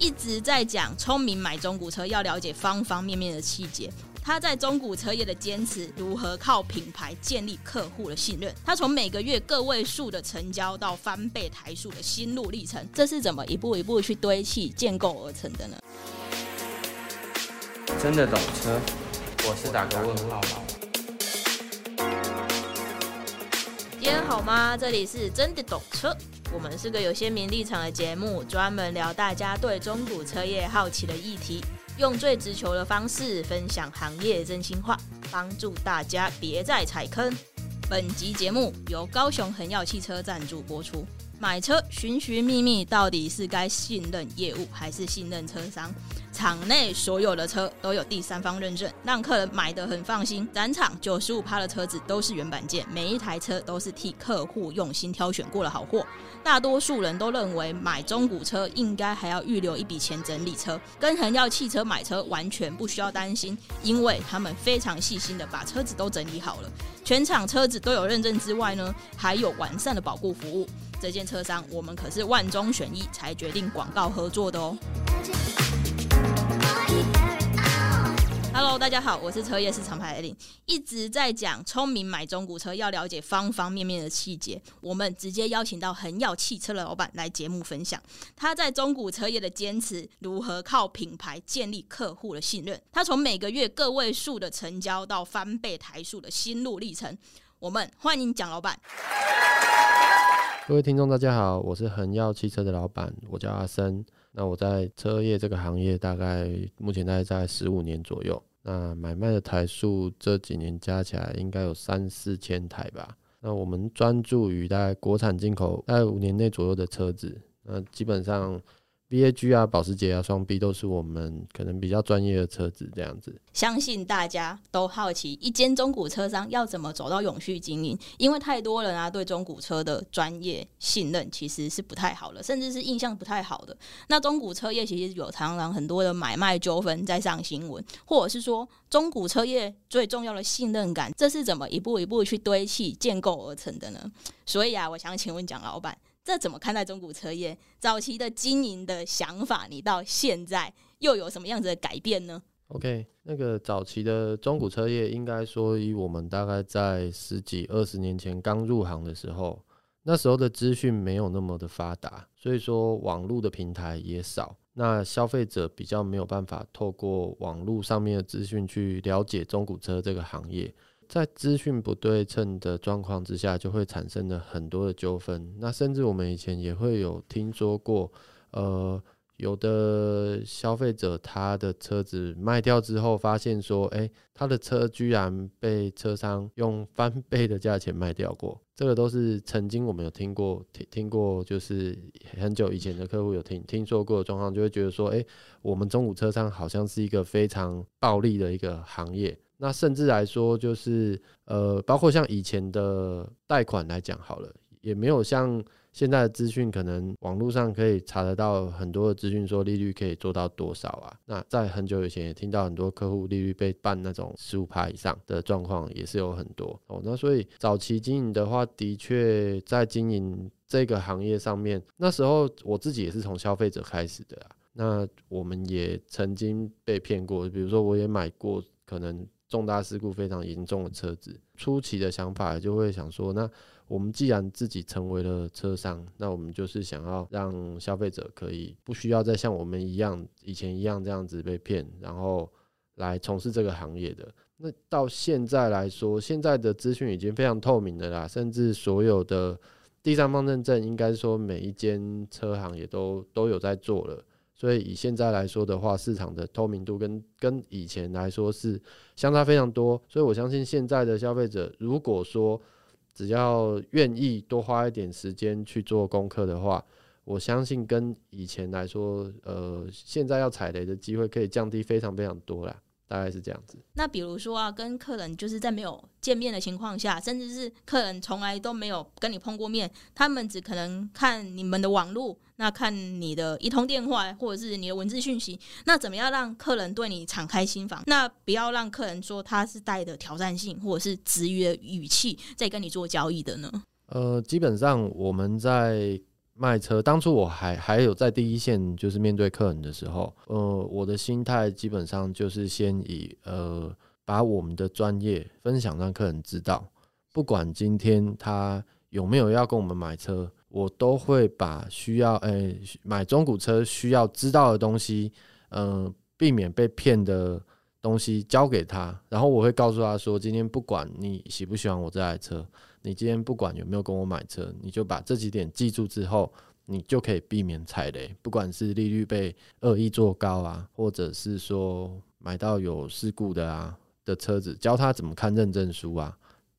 一直在讲聪明买中古车要了解方方面面的细节。他在中古车业的坚持，如何靠品牌建立客户的信任？他从每个月个位数的成交到翻倍台数的心路历程，这是怎么一步一步去堆砌建构而成的呢？真的懂车，我是打个问号。今天好吗？这里是真的懂车，我们是个有鲜明立场的节目，专门聊大家对中古车业好奇的议题。用最直球的方式分享行业真心话，帮助大家别再踩坑。本集节目由高雄恒耀汽车赞助播出。买车寻寻觅觅，到底是该信任业务还是信任车商？场内所有的车都有第三方认证，让客人买得很放心。展场九十五趴的车子都是原版件，每一台车都是替客户用心挑选过了好货。大多数人都认为买中古车应该还要预留一笔钱整理车，跟恒耀汽车买车完全不需要担心，因为他们非常细心的把车子都整理好了，全场车子都有认证之外呢，还有完善的保固服务。这件车商我们可是万中选一才决定广告合作的哦。Hello，大家好，我是车业市场派艾琳，一直在讲聪明买中古车要了解方方面面的细节。我们直接邀请到恒耀汽车的老板来节目分享他在中古车业的坚持，如何靠品牌建立客户的信任。他从每个月个位数的成交到翻倍台数的心路历程。我们欢迎蒋老板。各位听众，大家好，我是恒耀汽车的老板，我叫阿森。那我在车业这个行业大概目前大概在十五年左右，那买卖的台数这几年加起来应该有三四千台吧。那我们专注于大概国产进口大概五年内左右的车子，那基本上。BAG 啊，保时捷啊，双 B 都是我们可能比较专业的车子这样子。相信大家都好奇，一间中古车商要怎么走到永续经营？因为太多人啊，对中古车的专业信任其实是不太好的，甚至是印象不太好的。那中古车业其实有常常很多的买卖纠纷在上新闻，或者是说中古车业最重要的信任感，这是怎么一步一步去堆砌建构而成的呢？所以啊，我想请问蒋老板。这怎么看待中古车业早期的经营的想法？你到现在又有什么样子的改变呢？OK，那个早期的中古车业，应该说以我们大概在十几二十年前刚入行的时候，那时候的资讯没有那么的发达，所以说网络的平台也少，那消费者比较没有办法透过网络上面的资讯去了解中古车这个行业。在资讯不对称的状况之下，就会产生了很多的纠纷。那甚至我们以前也会有听说过，呃，有的消费者他的车子卖掉之后，发现说，哎、他的车居然被车商用翻倍的价钱卖掉过。这个都是曾经我们有听过，听听过，就是很久以前的客户有听听说过的状况，就会觉得说，哎、我们中古车商好像是一个非常暴利的一个行业。那甚至来说，就是呃，包括像以前的贷款来讲好了，也没有像现在的资讯，可能网络上可以查得到很多的资讯，说利率可以做到多少啊？那在很久以前也听到很多客户利率被办那种十五趴以上的状况，也是有很多哦。那所以早期经营的话，的确在经营这个行业上面，那时候我自己也是从消费者开始的啊。那我们也曾经被骗过，比如说我也买过可能。重大事故非常严重的车子，初期的想法就会想说，那我们既然自己成为了车商，那我们就是想要让消费者可以不需要再像我们一样，以前一样这样子被骗，然后来从事这个行业的。那到现在来说，现在的资讯已经非常透明的啦，甚至所有的第三方认证，应该说每一间车行也都都有在做了。所以以现在来说的话，市场的透明度跟跟以前来说是相差非常多。所以我相信现在的消费者，如果说只要愿意多花一点时间去做功课的话，我相信跟以前来说，呃，现在要踩雷的机会可以降低非常非常多啦。大概是这样子。那比如说啊，跟客人就是在没有见面的情况下，甚至是客人从来都没有跟你碰过面，他们只可能看你们的网络，那看你的一通电话或者是你的文字讯息，那怎么样让客人对你敞开心房？那不要让客人说他是带着挑战性或者是质疑的语气在跟你做交易的呢？呃，基本上我们在卖车，当初我还还有在第一线，就是面对客人的时候，呃，我的心态基本上就是先以呃把我们的专业分享让客人知道，不管今天他有没有要跟我们买车，我都会把需要诶、买中古车需要知道的东西，嗯、呃，避免被骗的东西交给他，然后我会告诉他说，今天不管你喜不喜欢我这台车。你今天不管有没有跟我买车，你就把这几点记住之后，你就可以避免踩雷。不管是利率被恶意做高啊，或者是说买到有事故的啊的车子，教他怎么看认证书啊，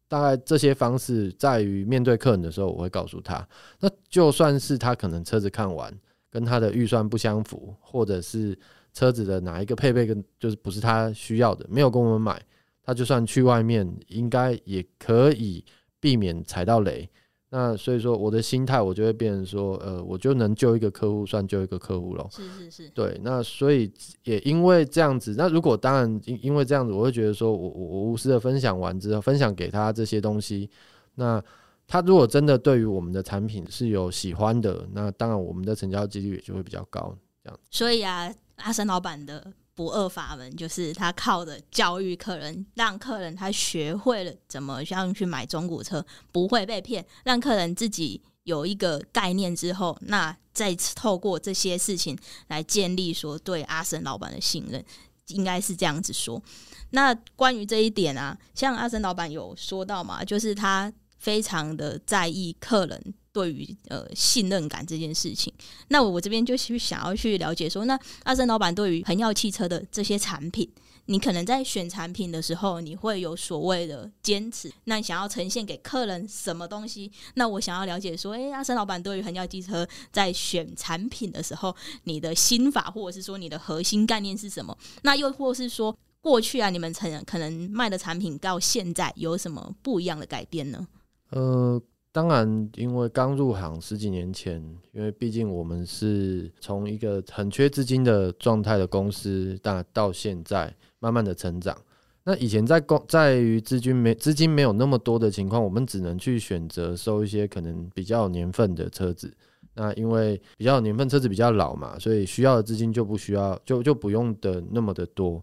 大概这些方式在于面对客人的时候，我会告诉他。那就算是他可能车子看完跟他的预算不相符，或者是车子的哪一个配备跟就是不是他需要的，没有跟我们买，他就算去外面应该也可以。避免踩到雷，那所以说我的心态我就会变成说，呃，我就能救一个客户算救一个客户咯。是是是，对，那所以也因为这样子，那如果当然因因为这样子，我会觉得说我我我无私的分享完之后，分享给他这些东西，那他如果真的对于我们的产品是有喜欢的，那当然我们的成交几率也就会比较高。这样，所以啊，阿森老板的。不二法门就是他靠着教育客人，让客人他学会了怎么样去买中古车，不会被骗，让客人自己有一个概念之后，那再透过这些事情来建立说对阿森老板的信任，应该是这样子说。那关于这一点啊，像阿森老板有说到嘛，就是他非常的在意客人。对于呃信任感这件事情，那我这边就去想要去了解说，那阿森老板对于恒耀汽车的这些产品，你可能在选产品的时候，你会有所谓的坚持，那想要呈现给客人什么东西？那我想要了解说，诶，阿森老板对于恒耀汽车在选产品的时候，你的心法或者是说你的核心概念是什么？那又或是说，过去啊，你们曾可能卖的产品到现在有什么不一样的改变呢？呃。当然，因为刚入行十几年前，因为毕竟我们是从一个很缺资金的状态的公司，但到现在慢慢的成长。那以前在公在于资金没资金没有那么多的情况，我们只能去选择收一些可能比较有年份的车子。那因为比较有年份车子比较老嘛，所以需要的资金就不需要就就不用的那么的多。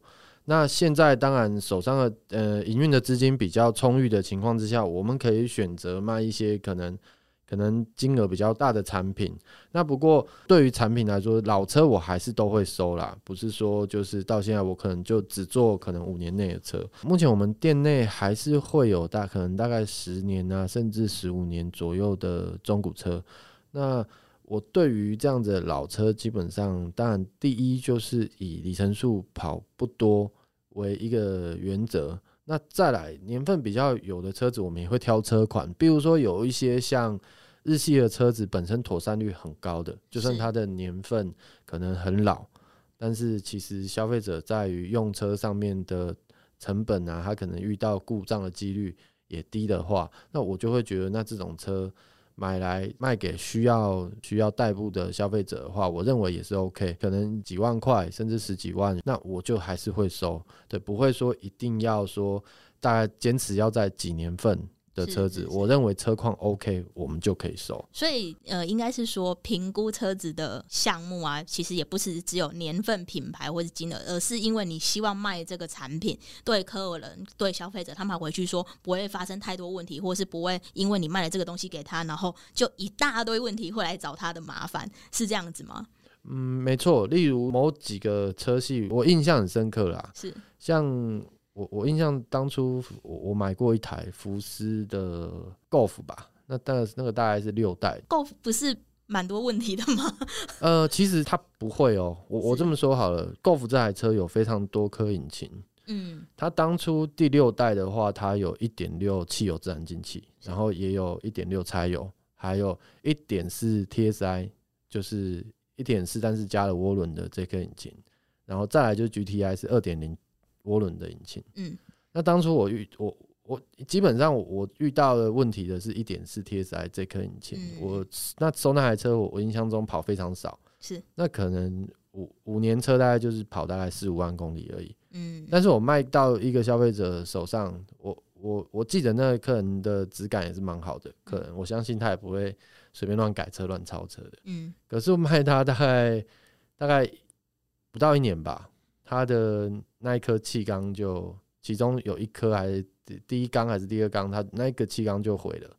那现在当然手上的呃营运的资金比较充裕的情况之下，我们可以选择卖一些可能可能金额比较大的产品。那不过对于产品来说，老车我还是都会收啦，不是说就是到现在我可能就只做可能五年内的车。目前我们店内还是会有大可能大概十年啊，甚至十五年左右的中古车。那我对于这样子的老车，基本上当然第一就是以里程数跑不多。为一个原则，那再来年份比较有的车子，我们也会挑车款。比如说有一些像日系的车子，本身妥善率很高的，就算它的年份可能很老，但是其实消费者在于用车上面的成本啊，他可能遇到故障的几率也低的话，那我就会觉得那这种车。买来卖给需要需要代步的消费者的话，我认为也是 OK，可能几万块甚至十几万，那我就还是会收，对，不会说一定要说大概坚持要在几年份。的车子，我认为车况 OK，我们就可以收。所以，呃，应该是说评估车子的项目啊，其实也不是只有年份、品牌或是金额，而是因为你希望卖这个产品对客人、对消费者，他们回去说不会发生太多问题，或是不会因为你卖了这个东西给他，然后就一大堆问题会来找他的麻烦，是这样子吗？嗯，没错。例如某几个车系，我印象很深刻啦，是像。我我印象当初我我买过一台福斯的 Golf 吧，那但是那个大概是六代。Golf 不是蛮多问题的吗？呃，其实它不会哦。我我这么说好了，Golf 这台车有非常多颗引擎。嗯，它当初第六代的话，它有一点六汽油自然进气，然后也有一点六柴油，还有一点四 TSI，就是一点四，但是加了涡轮的这颗引擎，然后再来就是 GTI 是二点零。涡轮的引擎，嗯，那当初我遇我我基本上我遇到的问题的是一点四 TSI 这颗引擎，嗯、我那收那台车我我印象中跑非常少，是。那可能五五年车大概就是跑大概四五万公里而已，嗯，但是我卖到一个消费者手上，我我我记得那个客人的质感也是蛮好的，客人我相信他也不会随便乱改车、乱超车的。嗯，可是我卖他大概大概不到一年吧，他的那一颗气缸就其中有一颗还是第一缸还是第二缸，它那个气缸就毁了，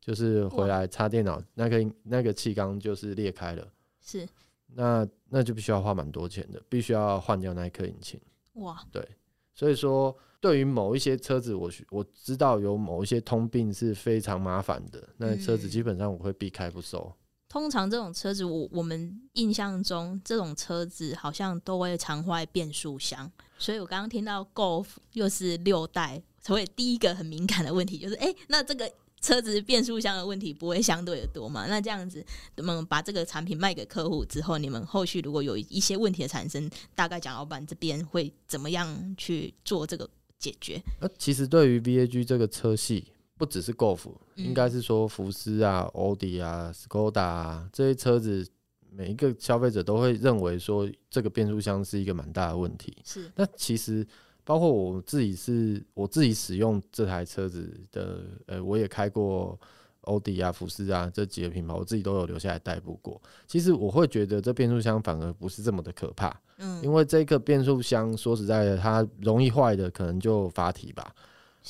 就是回来插电脑那个那个气缸就是裂开了。是，那那就必须要花蛮多钱的，必须要换掉那一颗引擎。哇，对，所以说对于某一些车子我，我我知道有某一些通病是非常麻烦的，那车子基本上我会避开不收。通常这种车子，我我们印象中这种车子好像都会常坏变速箱，所以我刚刚听到 Golf 又是六代，所以第一个很敏感的问题就是，哎、那这个。车子变速箱的问题不会相对的多嘛？那这样子，那么把这个产品卖给客户之后，你们后续如果有一些问题的产生，大概蒋老板这边会怎么样去做这个解决？那其实对于 VAG 这个车系，不只是 Golf，应该是说福斯啊、奥迪啊、Skoda 啊这些车子，每一个消费者都会认为说这个变速箱是一个蛮大的问题。是，那其实。包括我自己是，我自己使用这台车子的，呃，我也开过欧迪啊、福斯啊这几个品牌，我自己都有留下来代步过。其实我会觉得这变速箱反而不是这么的可怕，嗯，因为这个变速箱说实在的，它容易坏的可能就发体吧。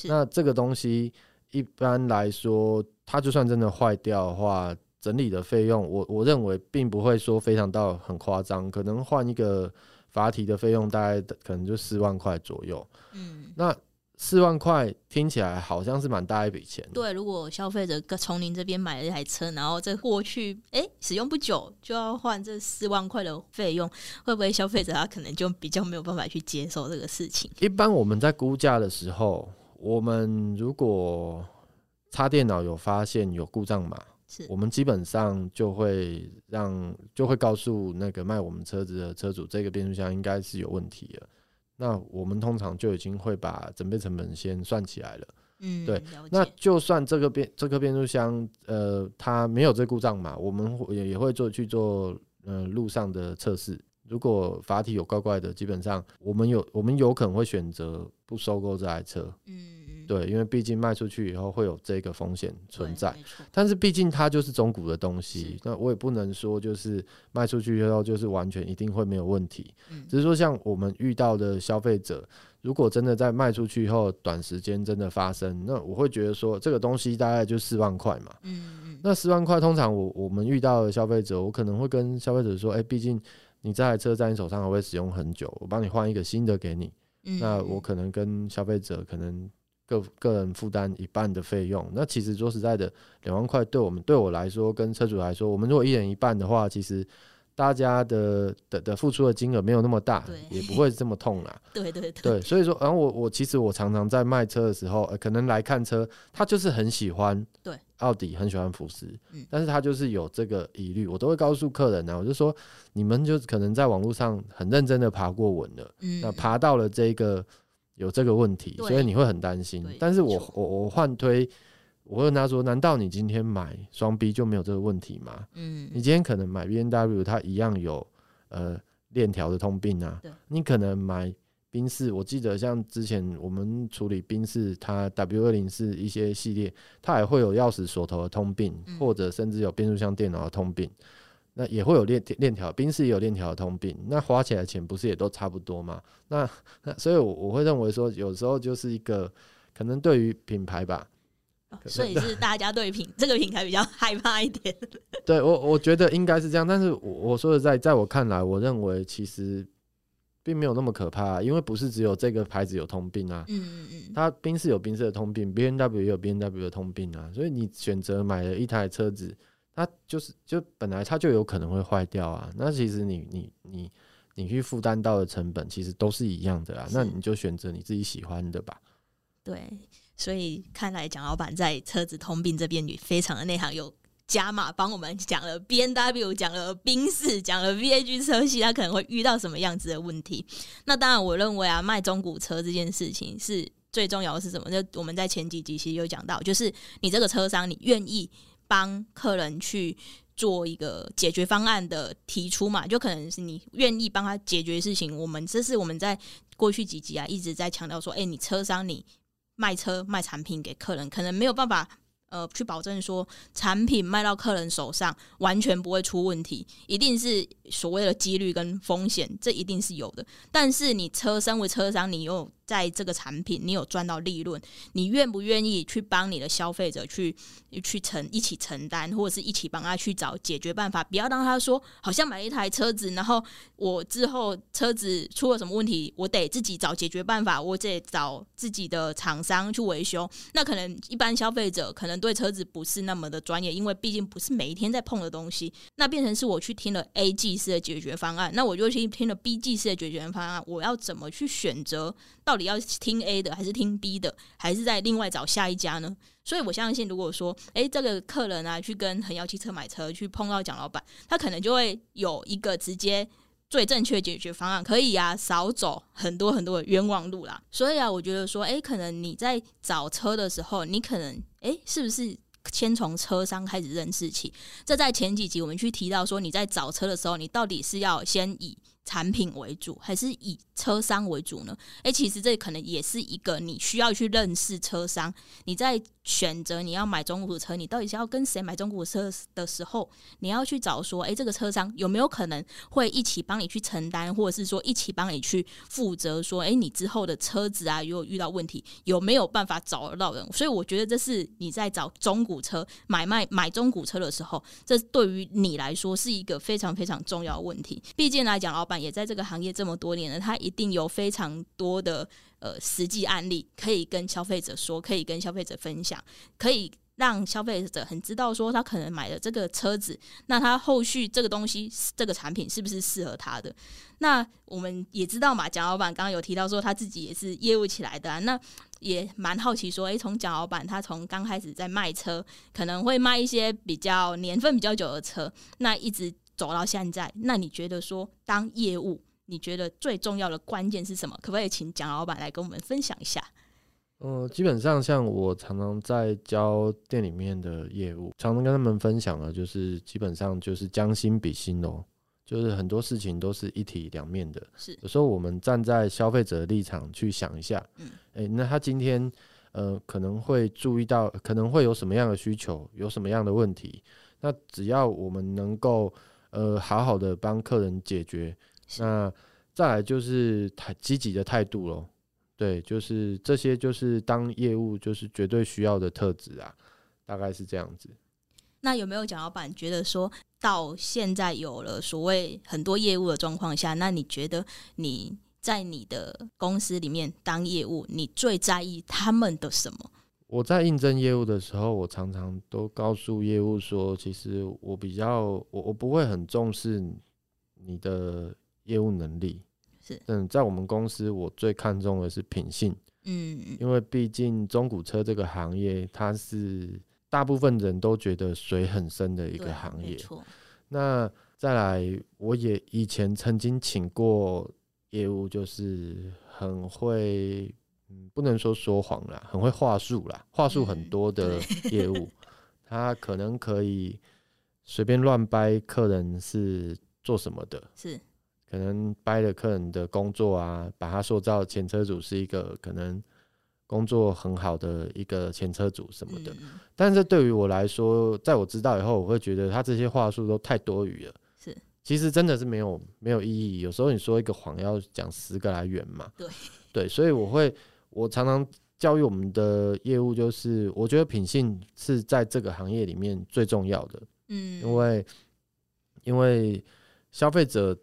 那这个东西一般来说，它就算真的坏掉的话，整理的费用，我我认为并不会说非常到很夸张，可能换一个。阀体的费用大概可能就四万块左右。嗯，那四万块听起来好像是蛮大一笔钱。对，如果消费者从您这边买了一台车，然后这过去哎、欸、使用不久就要换这四万块的费用，会不会消费者他可能就比较没有办法去接受这个事情？一般我们在估价的时候，我们如果插电脑有发现有故障码。我们基本上就会让，就会告诉那个卖我们车子的车主，这个变速箱应该是有问题的。那我们通常就已经会把整备成本先算起来了。嗯，对。那就算这个变这个变速箱，呃，它没有这故障嘛，我们也也会做去做呃路上的测试。如果阀体有怪怪的，基本上我们有我们有可能会选择不收购这台车。嗯。对，因为毕竟卖出去以后会有这个风险存在，但是毕竟它就是中古的东西，那我也不能说就是卖出去以后就是完全一定会没有问题。只是说像我们遇到的消费者，如果真的在卖出去以后短时间真的发生，那我会觉得说这个东西大概就四万块嘛。那四万块通常我我们遇到的消费者，我可能会跟消费者说，哎，毕竟你这台车在你手上还会使用很久，我帮你换一个新的给你。那我可能跟消费者可能。个个人负担一半的费用，那其实说实在的，两万块对我们对我来说，跟车主来说，我们如果一人一半的话，其实大家的的的付出的金额没有那么大，也不会这么痛啦。对对对，对，所以说，然后我我其实我常常在卖车的时候，呃，可能来看车，他就是很喜欢对奥迪，很喜欢福斯，但是他就是有这个疑虑，我都会告诉客人呢，我就说，你们就可能在网络上很认真的爬过文了，那爬到了这个。有这个问题，所以你会很担心。但是我我我换推，我会跟他说：难道你今天买双 B 就没有这个问题吗？嗯，你今天可能买 B N W，它一样有呃链条的通病啊。你可能买宾士，我记得像之前我们处理宾士，它 W 二零是一些系列，它也会有钥匙锁头的通病，或者甚至有变速箱电脑的通病。那也会有链链条，宾士也有链条的通病，那花起来钱不是也都差不多吗？那那所以我，我我会认为说，有时候就是一个可能对于品牌吧，所以是大家对品 这个品牌比较害怕一点。对我，我觉得应该是这样，但是我我说的在在我看来，我认为其实并没有那么可怕，因为不是只有这个牌子有通病啊，嗯嗯嗯，它宾士有宾士的通病，B N W 也有 B N W 的通病啊，所以你选择买了一台车子。它就是就本来它就有可能会坏掉啊，那其实你你你你去负担到的成本其实都是一样的啊，那你就选择你自己喜欢的吧。对，所以看来蒋老板在车子通病这边也非常的内行，有加码帮我们讲了 B N W，讲了宾士，讲了 VAG 车系，他可能会遇到什么样子的问题。那当然，我认为啊，卖中古车这件事情是最重要的是什么？就我们在前几集其实有讲到，就是你这个车商，你愿意。帮客人去做一个解决方案的提出嘛，就可能是你愿意帮他解决事情。我们这是我们在过去几集啊一直在强调说，哎，你车商你卖车卖产品给客人，可能没有办法呃去保证说产品卖到客人手上完全不会出问题？一定是所谓的几率跟风险，这一定是有的。但是你车身为车商，你又在这个产品，你有赚到利润，你愿不愿意去帮你的消费者去去承一起承担，或者是一起帮他去找解决办法？不要让他说好像买一台车子，然后我之后车子出了什么问题，我得自己找解决办法，我得找自己的厂商去维修。那可能一般消费者可能对车子不是那么的专业，因为毕竟不是每一天在碰的东西。那变成是我去听了 A 技师的解决方案，那我就去听了 B 技师的解决方案，我要怎么去选择？到底要听 A 的还是听 B 的，还是再另外找下一家呢？所以我相信，如果说，诶，这个客人啊，去跟恒耀汽车买车，去碰到蒋老板，他可能就会有一个直接最正确解决方案，可以啊，少走很多很多的冤枉路啦。所以啊，我觉得说，诶，可能你在找车的时候，你可能，诶，是不是先从车商开始认识起？这在前几集我们去提到说，你在找车的时候，你到底是要先以产品为主，还是以车商为主呢？诶，其实这可能也是一个你需要去认识车商。你在选择你要买中古车，你到底是要跟谁买中古车的时候，你要去找说，诶，这个车商有没有可能会一起帮你去承担，或者是说一起帮你去负责？说，诶，你之后的车子啊，如果遇到问题，有没有办法找得到人？所以我觉得这是你在找中古车买卖买中古车的时候，这对于你来说是一个非常非常重要的问题。毕竟来讲，老板也在这个行业这么多年了，他一定有非常多的。呃，实际案例可以跟消费者说，可以跟消费者分享，可以让消费者很知道说他可能买了这个车子，那他后续这个东西这个产品是不是适合他的？那我们也知道嘛，蒋老板刚刚有提到说他自己也是业务起来的啊，那也蛮好奇说，诶，从蒋老板他从刚开始在卖车，可能会卖一些比较年份比较久的车，那一直走到现在，那你觉得说当业务？你觉得最重要的关键是什么？可不可以请蒋老板来跟我们分享一下？嗯、呃，基本上像我常常在教店里面的业务，常常跟他们分享的，就是基本上就是将心比心哦，就是很多事情都是一体两面的。是，有时候我们站在消费者的立场去想一下，嗯，诶，那他今天呃可能会注意到，可能会有什么样的需求，有什么样的问题，那只要我们能够呃好好的帮客人解决。那再来就是态积极的态度喽，对，就是这些就是当业务就是绝对需要的特质啊，大概是这样子。那有没有蒋老板觉得说到现在有了所谓很多业务的状况下，那你觉得你在你的公司里面当业务，你最在意他们的什么？我在应征业务的时候，我常常都告诉业务说，其实我比较我我不会很重视你的。业务能力是，嗯，在我们公司，我最看重的是品性，嗯，因为毕竟中古车这个行业，它是大部分人都觉得水很深的一个行业。没错。那再来，我也以前曾经请过业务，就是很会，嗯，不能说说谎啦，很会话术啦，话术很多的业务，他可能可以随便乱掰客人是做什么的，是。可能掰了客人的工作啊，把他塑造前车主是一个可能工作很好的一个前车主什么的，嗯、但是对于我来说，在我知道以后，我会觉得他这些话术都太多余了。是，其实真的是没有没有意义。有时候你说一个谎要讲十个来圆嘛。对对，所以我会我常常教育我们的业务，就是我觉得品性是在这个行业里面最重要的。嗯，因为因为消费者。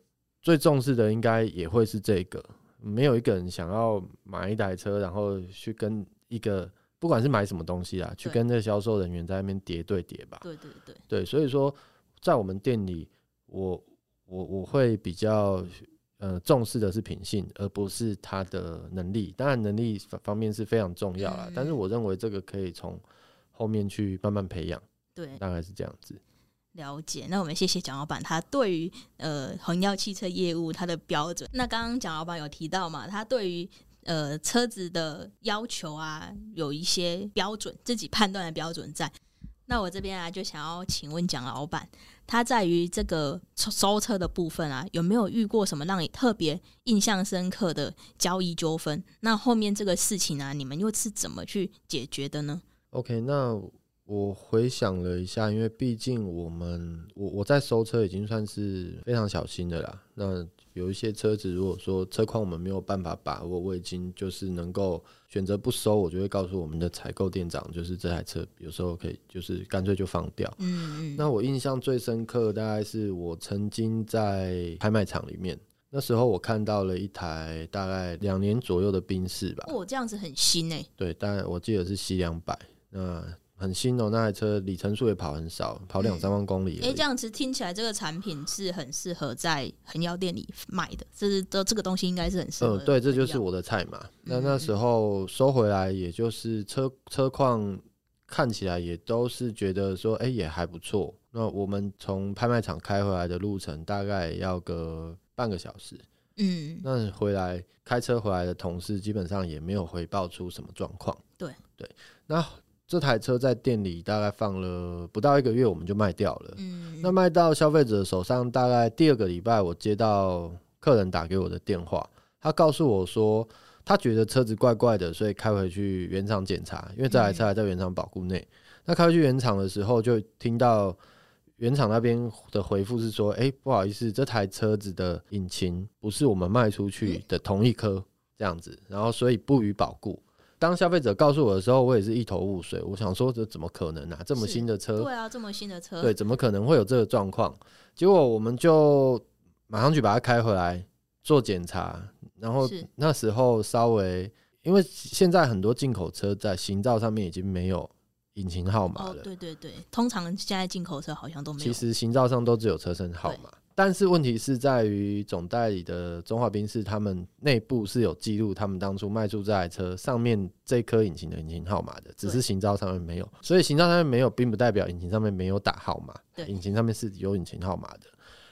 最重视的应该也会是这个，没有一个人想要买一台车，然后去跟一个不管是买什么东西啊，去跟那销售人员在那边叠对叠吧。对对对对，所以说在我们店里，我我我会比较呃重视的是品性，而不是他的能力。当然能力方面是非常重要啦，但是我认为这个可以从后面去慢慢培养。对，大概是这样子。了解，那我们谢谢蒋老板，他对于呃恒耀汽车业务他的标准。那刚刚蒋老板有提到嘛，他对于呃车子的要求啊，有一些标准，自己判断的标准在。那我这边啊，就想要请问蒋老板，他在于这个收车的部分啊，有没有遇过什么让你特别印象深刻的交易纠纷？那后面这个事情啊，你们又是怎么去解决的呢？OK，那。我回想了一下，因为毕竟我们我我在收车已经算是非常小心的啦。那有一些车子，如果说车况我们没有办法把握，我已经就是能够选择不收，我就会告诉我们的采购店长，就是这台车有时候可以就是干脆就放掉。嗯嗯。那我印象最深刻，大概是我曾经在拍卖场里面，那时候我看到了一台大概两年左右的宾士吧。哦，这样子很新诶。对，当然我记得是 C 两百。那很新哦，那台车里程数也跑很少，跑两三万公里。哎、欸，这样子听起来，这个产品是很适合在恒耀店里卖的。这是这这个东西应该是很适合。嗯，对，这就是我的菜嘛。那那时候收回来，也就是车车况看起来也都是觉得说，哎、欸，也还不错。那我们从拍卖场开回来的路程大概要个半个小时。嗯，那回来开车回来的同事基本上也没有回报出什么状况。对对，那。这台车在店里大概放了不到一个月，我们就卖掉了。嗯，那卖到消费者手上，大概第二个礼拜，我接到客人打给我的电话，他告诉我说，他觉得车子怪怪的，所以开回去原厂检查，因为这台车还在原厂保固内。那开回去原厂的时候，就听到原厂那边的回复是说，哎，不好意思，这台车子的引擎不是我们卖出去的同一颗，这样子，然后所以不予保固。当消费者告诉我的时候，我也是一头雾水。我想说，这怎么可能啊？这么新的车，对啊，这么新的车，对，怎么可能会有这个状况？结果我们就马上去把它开回来做检查，然后那时候稍微，因为现在很多进口车在行照上面已经没有引擎号码了。哦，对对对，通常现在进口车好像都没有。其实行照上都只有车身号码。但是问题是在于总代理的中华宾士，他们内部是有记录，他们当初卖出这台车上面这颗引擎的引擎号码的，只是行照上面没有。所以行照上面没有，并不代表引擎上面没有打号码。引擎上面是有引擎号码的。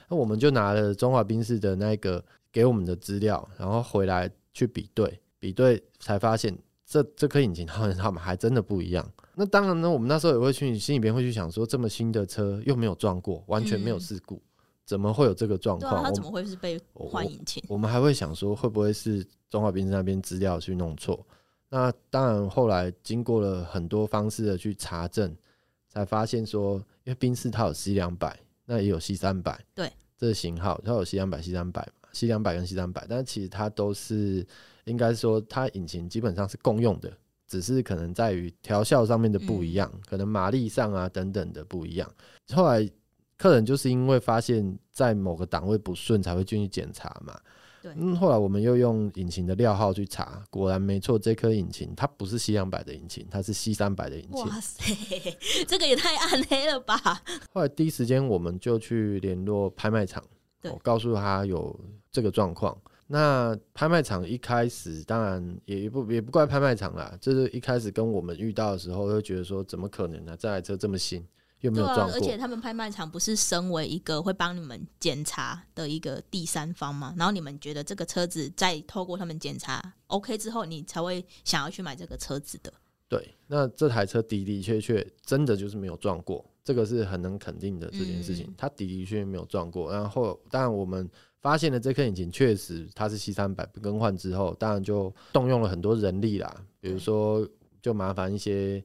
那我们就拿了中华宾士的那个给我们的资料，然后回来去比对，比对才发现这这颗引擎号号码还真的不一样。那当然呢，我们那时候也会去心里边会去想说，这么新的车又没有撞过，完全没有事故。怎么会有这个状况？他怎么会是被换引擎？我们还会想说，会不会是中华宾士那边资料去弄错？那当然，后来经过了很多方式的去查证，才发现说，因为宾士它有 C 两百，那也有 C 三百，对，这个型号它有 C 两百、C 三百嘛，C 两百跟 C 三百，但是其实它都是应该说，它引擎基本上是共用的，只是可能在于调校上面的不一样，嗯、可能马力上啊等等的不一样。后来。客人就是因为发现，在某个档位不顺，才会进去检查嘛。对。嗯，后来我们又用引擎的料号去查，果然没错，这颗引擎它不是 C 两百的引擎，它是 C 三百的引擎。哇塞，这个也太暗黑了吧！后来第一时间我们就去联络拍卖场，我告诉他有这个状况。那拍卖场一开始当然也不也不怪拍卖场啦，就是一开始跟我们遇到的时候，就觉得说怎么可能呢？这台车这么新。有没有撞过？对啊，而且他们拍卖场不是身为一个会帮你们检查的一个第三方吗？然后你们觉得这个车子在透过他们检查 OK 之后，你才会想要去买这个车子的。对，那这台车的的确确真的就是没有撞过，这个是很能肯定的这件事情。它、嗯、的的确确没有撞过。然后，当然我们发现了这颗引擎确实它是 C 三百更换之后，当然就动用了很多人力啦，比如说就麻烦一些。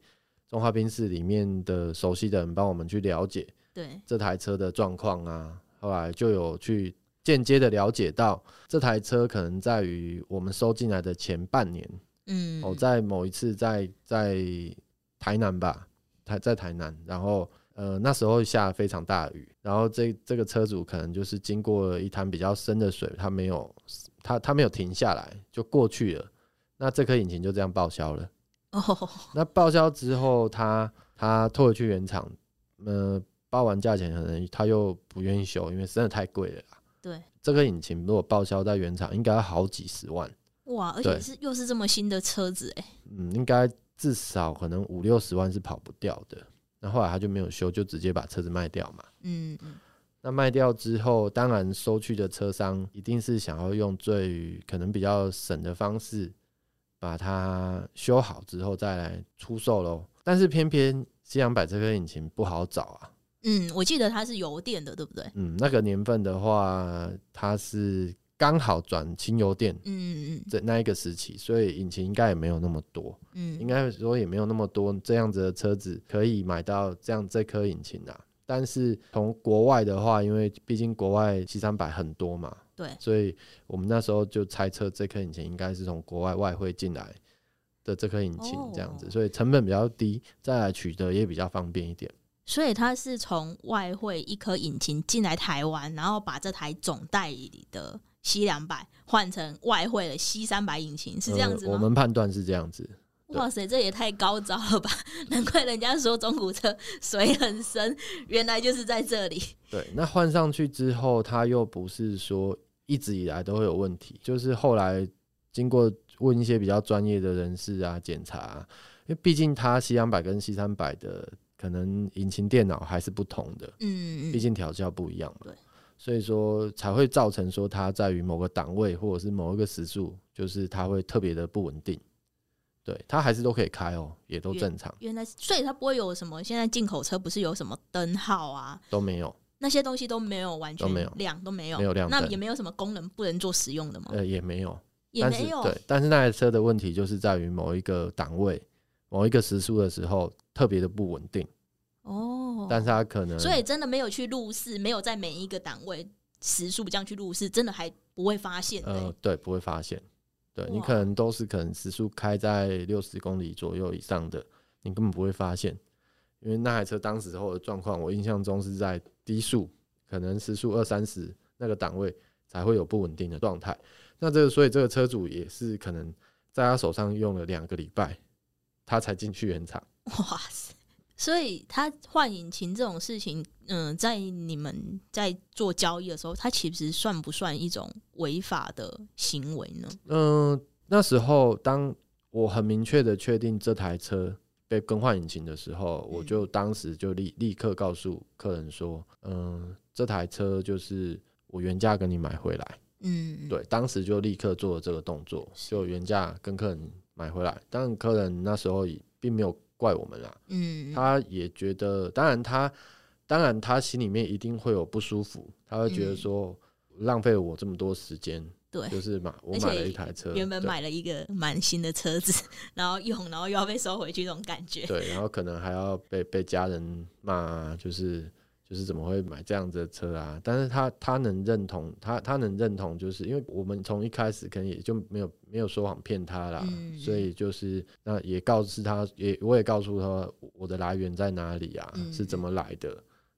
中华宾室里面的熟悉的人帮我们去了解，对。这台车的状况啊，后来就有去间接的了解到这台车可能在于我们收进来的前半年，嗯，哦，在某一次在在台南吧，台在台南，然后呃那时候下非常大的雨，然后这这个车主可能就是经过了一滩比较深的水，他没有他他没有停下来就过去了，那这颗引擎就这样报销了。哦，oh. 那报销之后他，他他拖回去原厂，呃，报完价钱可能他又不愿意修，因为真的太贵了啦。对，这个引擎如果报销在原厂，应该要好几十万。哇，而且是又是这么新的车子哎。嗯，应该至少可能五六十万是跑不掉的。那后来他就没有修，就直接把车子卖掉嘛。嗯嗯。那卖掉之后，当然收去的车商一定是想要用最可能比较省的方式。把它修好之后再来出售喽，但是偏偏 C 两百这颗引擎不好找啊。嗯，我记得它是油电的，对不对？嗯，那个年份的话，它是刚好转轻油电，嗯嗯嗯，在那一个时期，所以引擎应该也没有那么多，嗯，应该说也没有那么多这样子的车子可以买到这样这颗引擎啊。但是从国外的话，因为毕竟国外 C 三百很多嘛，对，所以我们那时候就猜测这颗引擎应该是从国外外汇进来的这颗引擎这样子，所以成本比较低，再来取得也比较方便一点。所以它是从外汇一颗引擎进来台湾，然后把这台总代理的 C 两百换成外汇的 C 三百引擎，是这样子吗？呃，我们判断是这样子。哇塞，这也太高招了吧！难怪人家说中古车水很深，原来就是在这里。对，那换上去之后，它又不是说一直以来都会有问题，就是后来经过问一些比较专业的人士啊检查啊，因为毕竟它 C 两百跟 C 三百的。可能引擎电脑还是不同的，嗯，毕竟调教不一样嘛，对，所以说才会造成说它在于某个档位或者是某一个时速，就是它会特别的不稳定。对，它还是都可以开哦，也都正常。原来，所以它不会有什么，现在进口车不是有什么灯号啊，都没有，那些东西都没有，完全都没有亮，都没有，没有亮，那也没有什么功能不能做使用的吗？呃，也没有，也没有。对，但是那台车的问题就是在于某一个档位、某一个时速的时候。特别的不稳定哦，但是它可能所以真的没有去路试，没有在每一个档位时速这样去路试，真的还不会发现。呃，对，不会发现。对，你可能都是可能时速开在六十公里左右以上的，你根本不会发现，因为那台车当时候的状况，我印象中是在低速，可能时速二三十那个档位才会有不稳定的状态。那这个，所以这个车主也是可能在他手上用了两个礼拜，他才进去原厂。哇塞！所以他换引擎这种事情，嗯、呃，在你们在做交易的时候，他其实算不算一种违法的行为呢？嗯、呃，那时候当我很明确的确定这台车被更换引擎的时候，我就当时就立立刻告诉客人说，嗯、呃，这台车就是我原价跟你买回来。嗯，对，当时就立刻做了这个动作，就原价跟客人买回来。但客人那时候也并没有。怪我们啦，嗯，他也觉得，当然他，当然他心里面一定会有不舒服，他会觉得说浪费了我这么多时间，对，就是买我买了一台车，原本买了一个蛮新的车子，然后用，然后又要被收回去，这种感觉，对，然后可能还要被被家人骂，就是。就是怎么会买这样子的车啊？但是他他能认同，他他能认同，就是因为我们从一开始可能也就没有没有说谎骗他啦，嗯、所以就是那也告知他，也我也告诉他我的来源在哪里啊，嗯、是怎么来的，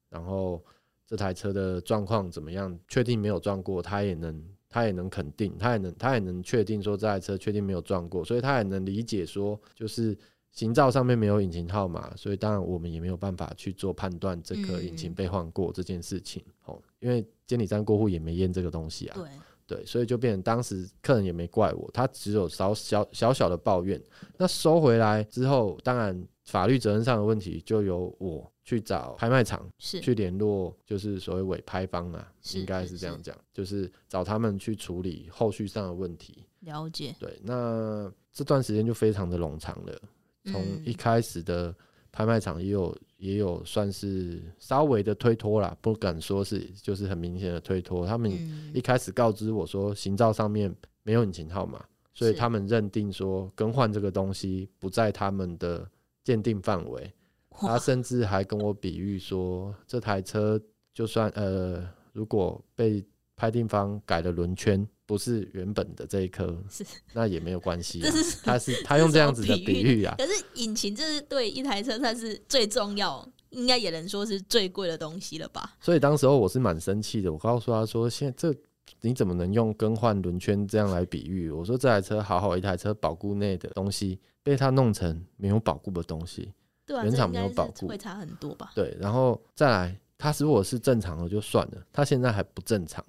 然后这台车的状况怎么样，确定没有撞过，他也能他也能肯定，他也能他也能确定说这台车确定没有撞过，所以他也能理解说就是。行照上面没有引擎号码，所以当然我们也没有办法去做判断，这颗引擎被换过这件事情。哦、嗯，因为监理站过户也没验这个东西啊。对对，所以就变成当时客人也没怪我，他只有少小小小的抱怨。那收回来之后，当然法律责任上的问题就由我去找拍卖场，是去联络，就是所谓委拍方啊，应该是这样讲，就是找他们去处理后续上的问题。了解。对，那这段时间就非常的冗长了。从一开始的拍卖场也有也有算是稍微的推脱啦，不敢说是就是很明显的推脱。他们一开始告知我说行照上面没有引擎号码，所以他们认定说更换这个东西不在他们的鉴定范围。他甚至还跟我比喻说，这台车就算呃如果被拍定方改了轮圈。不是原本的这一颗，是那也没有关系。他是他用这样子的比喻啊。可是引擎这是对一台车算是最重要，应该也能说是最贵的东西了吧？所以当时候我是蛮生气的，我告诉他说：“现在这你怎么能用更换轮圈这样来比喻？”我说：“这台车好好一台车，保固内的东西被他弄成没有保固的东西，对啊，原厂没有保固，会差很多吧？”对，然后再来，他如果是正常的就算了，他现在还不正常。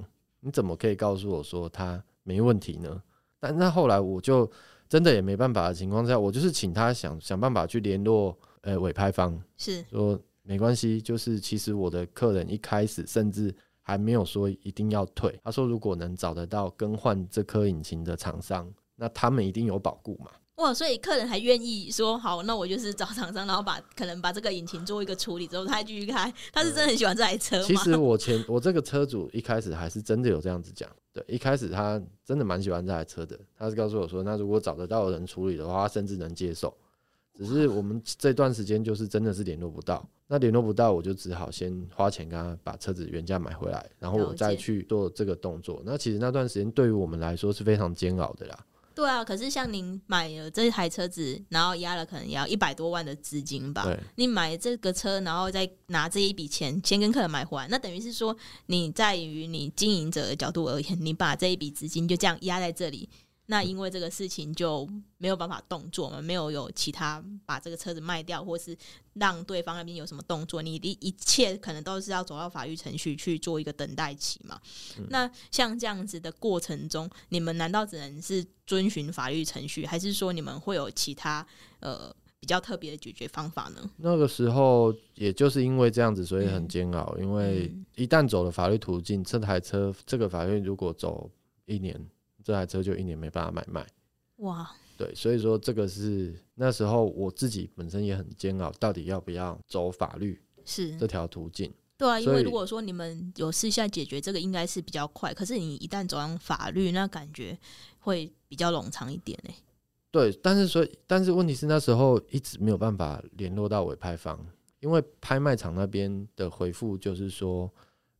你怎么可以告诉我说他没问题呢？但那后来我就真的也没办法的情况下，我就是请他想想办法去联络呃委拍方，是说没关系，就是其实我的客人一开始甚至还没有说一定要退，他说如果能找得到更换这颗引擎的厂商，那他们一定有保固嘛。哇，所以客人还愿意说好，那我就是找厂商，然后把可能把这个引擎做一个处理之后，他还继续开。他是真的很喜欢这台车吗？其实我前我这个车主一开始还是真的有这样子讲，对，一开始他真的蛮喜欢这台车的。他是告诉我说，那如果找得到人处理的话，他甚至能接受。只是我们这段时间就是真的是联络不到，那联络不到，我就只好先花钱跟他把车子原价买回来，然后我再去做这个动作。那其实那段时间对于我们来说是非常煎熬的啦。对啊，可是像您买了这台车子，然后押了可能也要一百多万的资金吧？你买这个车，然后再拿这一笔钱先跟客人买回来，那等于是说你在于你经营者的角度而言，你把这一笔资金就这样压在这里。那因为这个事情就没有办法动作嘛，没有有其他把这个车子卖掉，或是让对方那边有什么动作，你的一切可能都是要走到法律程序去做一个等待期嘛。嗯。那像这样子的过程中，你们难道只能是遵循法律程序，还是说你们会有其他呃比较特别的解决方法呢？那个时候也就是因为这样子，所以很煎熬。嗯。因为一旦走了法律途径，这台车这个法院如果走一年。这台车就一年没办法买卖，哇！对，所以说这个是那时候我自己本身也很煎熬，到底要不要走法律是这条途径？对啊，因为如果说你们有私下解决这个，应该是比较快。可是你一旦走上法律，那感觉会比较冗长一点呢。对，但是所以，但是问题是那时候一直没有办法联络到委派方，因为拍卖场那边的回复就是说，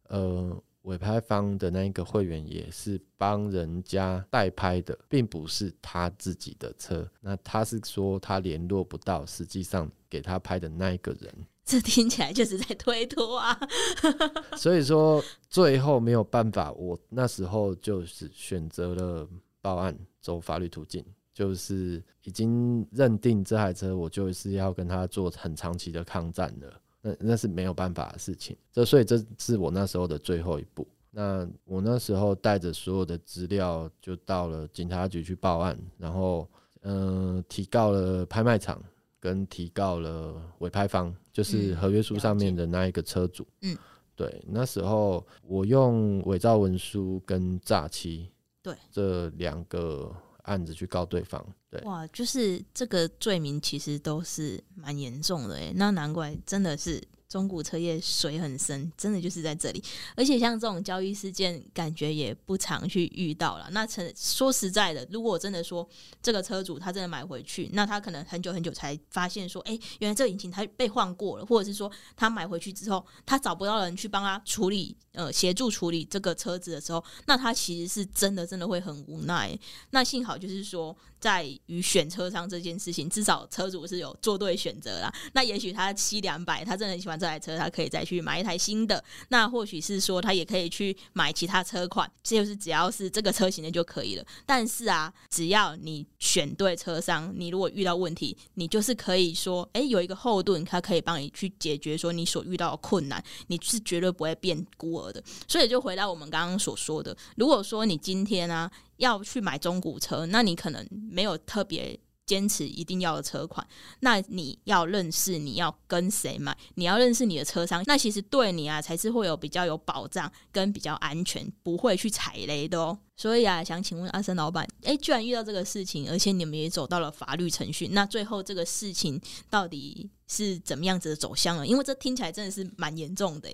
呃。委拍方的那一个会员也是帮人家代拍的，并不是他自己的车。那他是说他联络不到实际上给他拍的那一个人，这听起来就是在推脱啊。所以说最后没有办法，我那时候就是选择了报案，走法律途径，就是已经认定这台车我就是要跟他做很长期的抗战了。那那是没有办法的事情，这所以这是我那时候的最后一步。那我那时候带着所有的资料就到了警察局去报案，然后嗯、呃、提告了拍卖场，跟提告了委拍方，就是合约书上面的那一个车主。嗯，对，那时候我用伪造文书跟诈欺，对这两个案子去告对方。对哇，就是这个罪名其实都是蛮严重的诶，那难怪真的是。中古车业水很深，真的就是在这里。而且像这种交易事件，感觉也不常去遇到了。那成说实在的，如果真的说这个车主他真的买回去，那他可能很久很久才发现说，哎、原来这个引擎他被换过了，或者是说他买回去之后，他找不到人去帮他处理，呃，协助处理这个车子的时候，那他其实是真的真的会很无奈。那幸好就是说。在于选车商这件事情，至少车主是有做对选择啦。那也许他七两百，他真的很喜欢这台车，他可以再去买一台新的。那或许是说，他也可以去买其他车款，就是只要是这个车型的就可以了。但是啊，只要你选对车商，你如果遇到问题，你就是可以说，哎、有一个后盾，他可以帮你去解决说你所遇到的困难，你是绝对不会变孤儿的。所以就回到我们刚刚所说的，如果说你今天啊。要去买中古车，那你可能没有特别坚持一定要的车款，那你要认识你要跟谁买，你要认识你的车商，那其实对你啊才是会有比较有保障跟比较安全，不会去踩雷的哦。所以啊，想请问阿森老板，哎、居然遇到这个事情，而且你们也走到了法律程序，那最后这个事情到底是怎么样子的走向呢？因为这听起来真的是蛮严重的。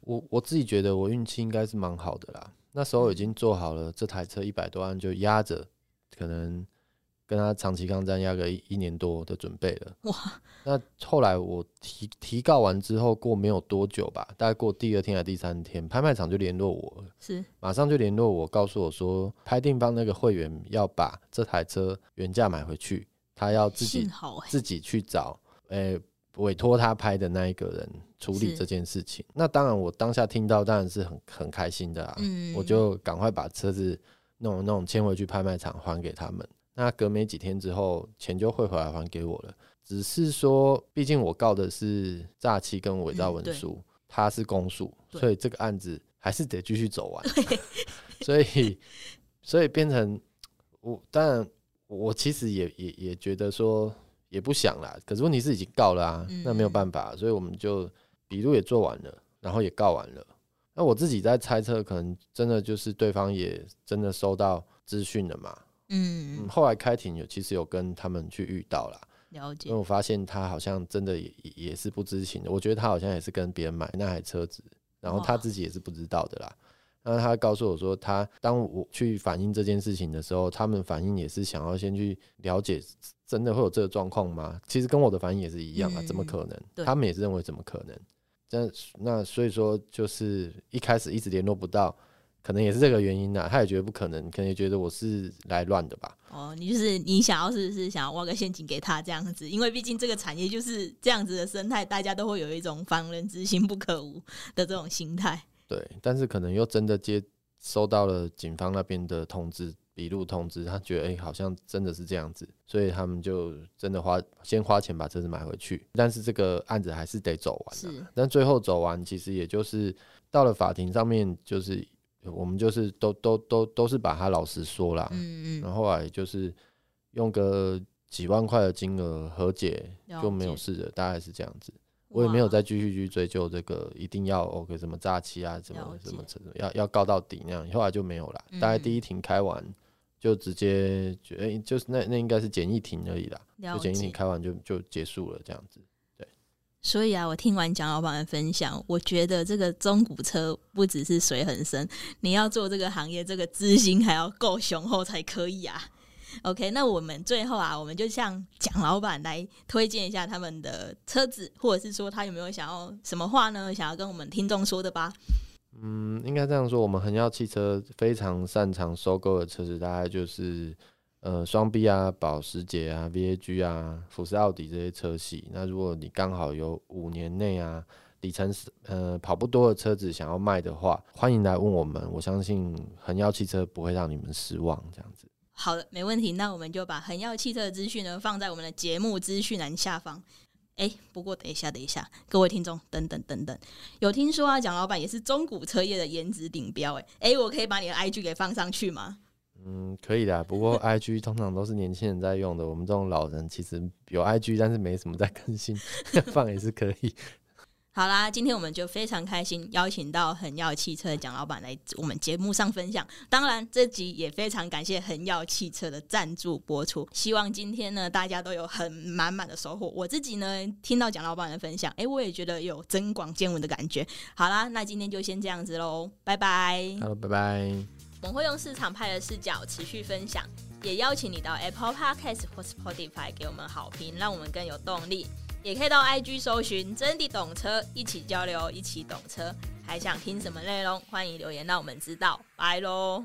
我我自己觉得我运气应该是蛮好的啦。那时候已经做好了这台车一百多万就压着，可能跟他长期抗战压个一年多的准备了。哇！那后来我提提告完之后，过没有多久吧，大概过第二天还是第三天，拍卖场就联络我，是马上就联络我，告诉我说，拍定方那个会员要把这台车原价买回去，他要自己自己去找，诶、欸。委托他拍的那一个人处理这件事情，那当然我当下听到当然是很很开心的啊，嗯、我就赶快把车子弄弄牵回去拍卖场还给他们。那隔没几天之后，钱就汇回来还给我了。只是说，毕竟我告的是诈欺跟伪造文书，嗯、他是公诉，所以这个案子还是得继续走完。所以，所以变成我当然我其实也也也觉得说。也不想啦，可是问题是已经告了啊，嗯、那没有办法，所以我们就笔录也做完了，然后也告完了。那我自己在猜测，可能真的就是对方也真的收到资讯了嘛，嗯，嗯，后来开庭有其实有跟他们去遇到啦，了解。因为我发现他好像真的也也是不知情的，我觉得他好像也是跟别人买那台车子，然后他自己也是不知道的啦。那他告诉我说，他当我去反映这件事情的时候，他们反应也是想要先去了解，真的会有这个状况吗？其实跟我的反应也是一样啊，嗯、怎么可能？他们也是认为怎么可能？那那所以说，就是一开始一直联络不到，可能也是这个原因呐。他也觉得不可能，可能也觉得我是来乱的吧。哦，你就是你想要是是想要挖个陷阱给他这样子，因为毕竟这个产业就是这样子的生态，大家都会有一种防人之心不可无的这种心态。对，但是可能又真的接收到了警方那边的通知，笔录通知，他觉得哎、欸，好像真的是这样子，所以他们就真的花先花钱把车子买回去。但是这个案子还是得走完，是。但最后走完，其实也就是到了法庭上面，就是我们就是都都都都是把他老实说了，嗯嗯，然后后来就是用个几万块的金额和解就没有事了，大概是这样子。我也没有再继续去追究这个，一定要 OK 什么诈欺啊，什么什么什么，要要告到底那样，后来就没有了。嗯、大概第一庭开完，就直接觉得、欸、就是那那应该是简易庭而已啦，就简易庭开完就就结束了这样子。所以啊，我听完蒋老板的分享，我觉得这个中古车不只是水很深，你要做这个行业，这个资金还要够雄厚才可以啊。OK，那我们最后啊，我们就向蒋老板来推荐一下他们的车子，或者是说他有没有想要什么话呢？想要跟我们听众说的吧？嗯，应该这样说，我们恒耀汽车非常擅长收购的车子，大概就是呃双 B 啊、保时捷啊、VAG 啊、福斯、奥迪这些车系。那如果你刚好有五年内啊里程呃跑不多的车子想要卖的话，欢迎来问我们。我相信恒耀汽车不会让你们失望，这样子。好的，没问题。那我们就把恒耀汽车的资讯呢放在我们的节目资讯栏下方。哎，不过等一下，等一下，各位听众，等等等等，有听说啊，蒋老板也是中古车业的颜值顶标。哎，哎，我可以把你的 IG 给放上去吗？嗯，可以的。不过 IG 通常都是年轻人在用的，我们这种老人其实有 IG，但是没什么在更新，放也是可以。好啦，今天我们就非常开心，邀请到恒耀汽车的蒋老板来我们节目上分享。当然，这集也非常感谢恒耀汽车的赞助播出。希望今天呢，大家都有很满满的收获。我自己呢，听到蒋老板的分享，哎、欸，我也觉得有增广见闻的感觉。好啦，那今天就先这样子喽，拜拜。好，拜拜。我们会用市场派的视角持续分享，也邀请你到 Apple Podcast 或 Spotify 给我们好评，让我们更有动力。也可以到 IG 搜寻“真的懂车”，一起交流，一起懂车。还想听什么内容？欢迎留言让我们知道。拜喽！